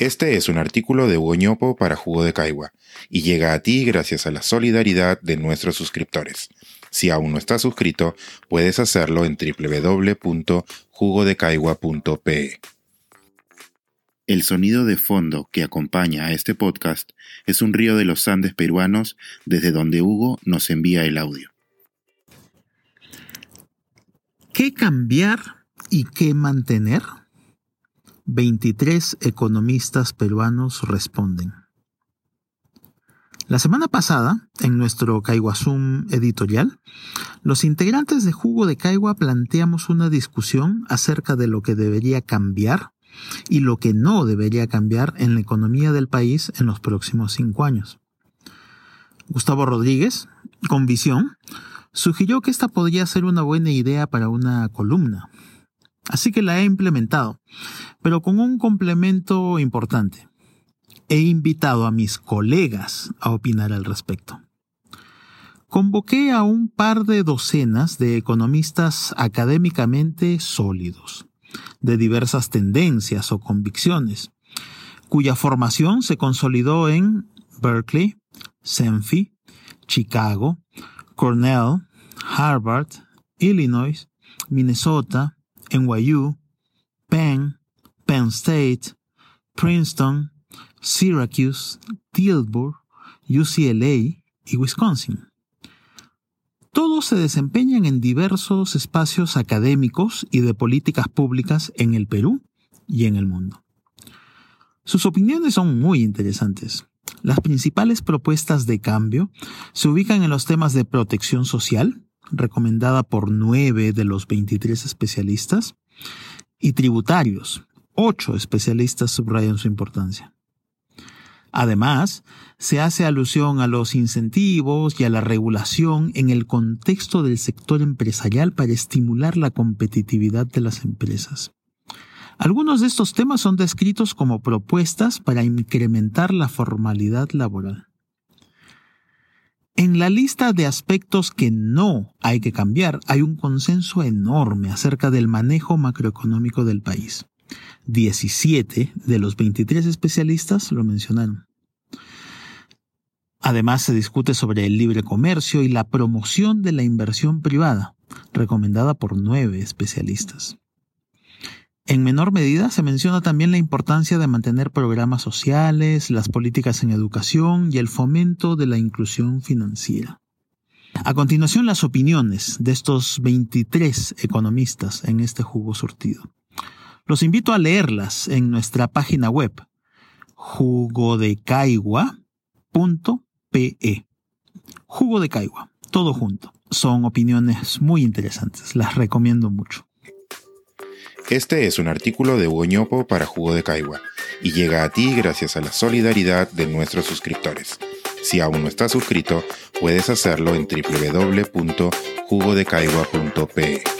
Este es un artículo de Hugo para Jugo de Caigua y llega a ti gracias a la solidaridad de nuestros suscriptores. Si aún no estás suscrito, puedes hacerlo en www.jugodecaigua.pe. El sonido de fondo que acompaña a este podcast es un río de los Andes peruanos desde donde Hugo nos envía el audio. ¿Qué cambiar y qué mantener? 23 economistas peruanos responden. La semana pasada, en nuestro Caiguazum editorial, los integrantes de Jugo de Caigua planteamos una discusión acerca de lo que debería cambiar y lo que no debería cambiar en la economía del país en los próximos cinco años. Gustavo Rodríguez, con visión, sugirió que esta podría ser una buena idea para una columna. Así que la he implementado, pero con un complemento importante. He invitado a mis colegas a opinar al respecto. Convoqué a un par de docenas de economistas académicamente sólidos de diversas tendencias o convicciones, cuya formación se consolidó en Berkeley, Senfi, Chicago, Cornell, Harvard, Illinois, Minnesota, NYU, Penn, Penn State, Princeton, Syracuse, Tilburg, UCLA y Wisconsin. Todos se desempeñan en diversos espacios académicos y de políticas públicas en el Perú y en el mundo. Sus opiniones son muy interesantes. Las principales propuestas de cambio se ubican en los temas de protección social, recomendada por nueve de los 23 especialistas, y tributarios, ocho especialistas subrayan su importancia. Además, se hace alusión a los incentivos y a la regulación en el contexto del sector empresarial para estimular la competitividad de las empresas. Algunos de estos temas son descritos como propuestas para incrementar la formalidad laboral. En la lista de aspectos que no hay que cambiar hay un consenso enorme acerca del manejo macroeconómico del país. 17 de los 23 especialistas lo mencionaron. Además, se discute sobre el libre comercio y la promoción de la inversión privada, recomendada por nueve especialistas. En menor medida se menciona también la importancia de mantener programas sociales, las políticas en educación y el fomento de la inclusión financiera. A continuación, las opiniones de estos 23 economistas en este jugo surtido. Los invito a leerlas en nuestra página web jugodecaigua.pe. Jugo de todo junto. Son opiniones muy interesantes, las recomiendo mucho. Este es un artículo de Hugo para Jugo de Caigua y llega a ti gracias a la solidaridad de nuestros suscriptores. Si aún no estás suscrito, puedes hacerlo en www.jugodecaigua.pe.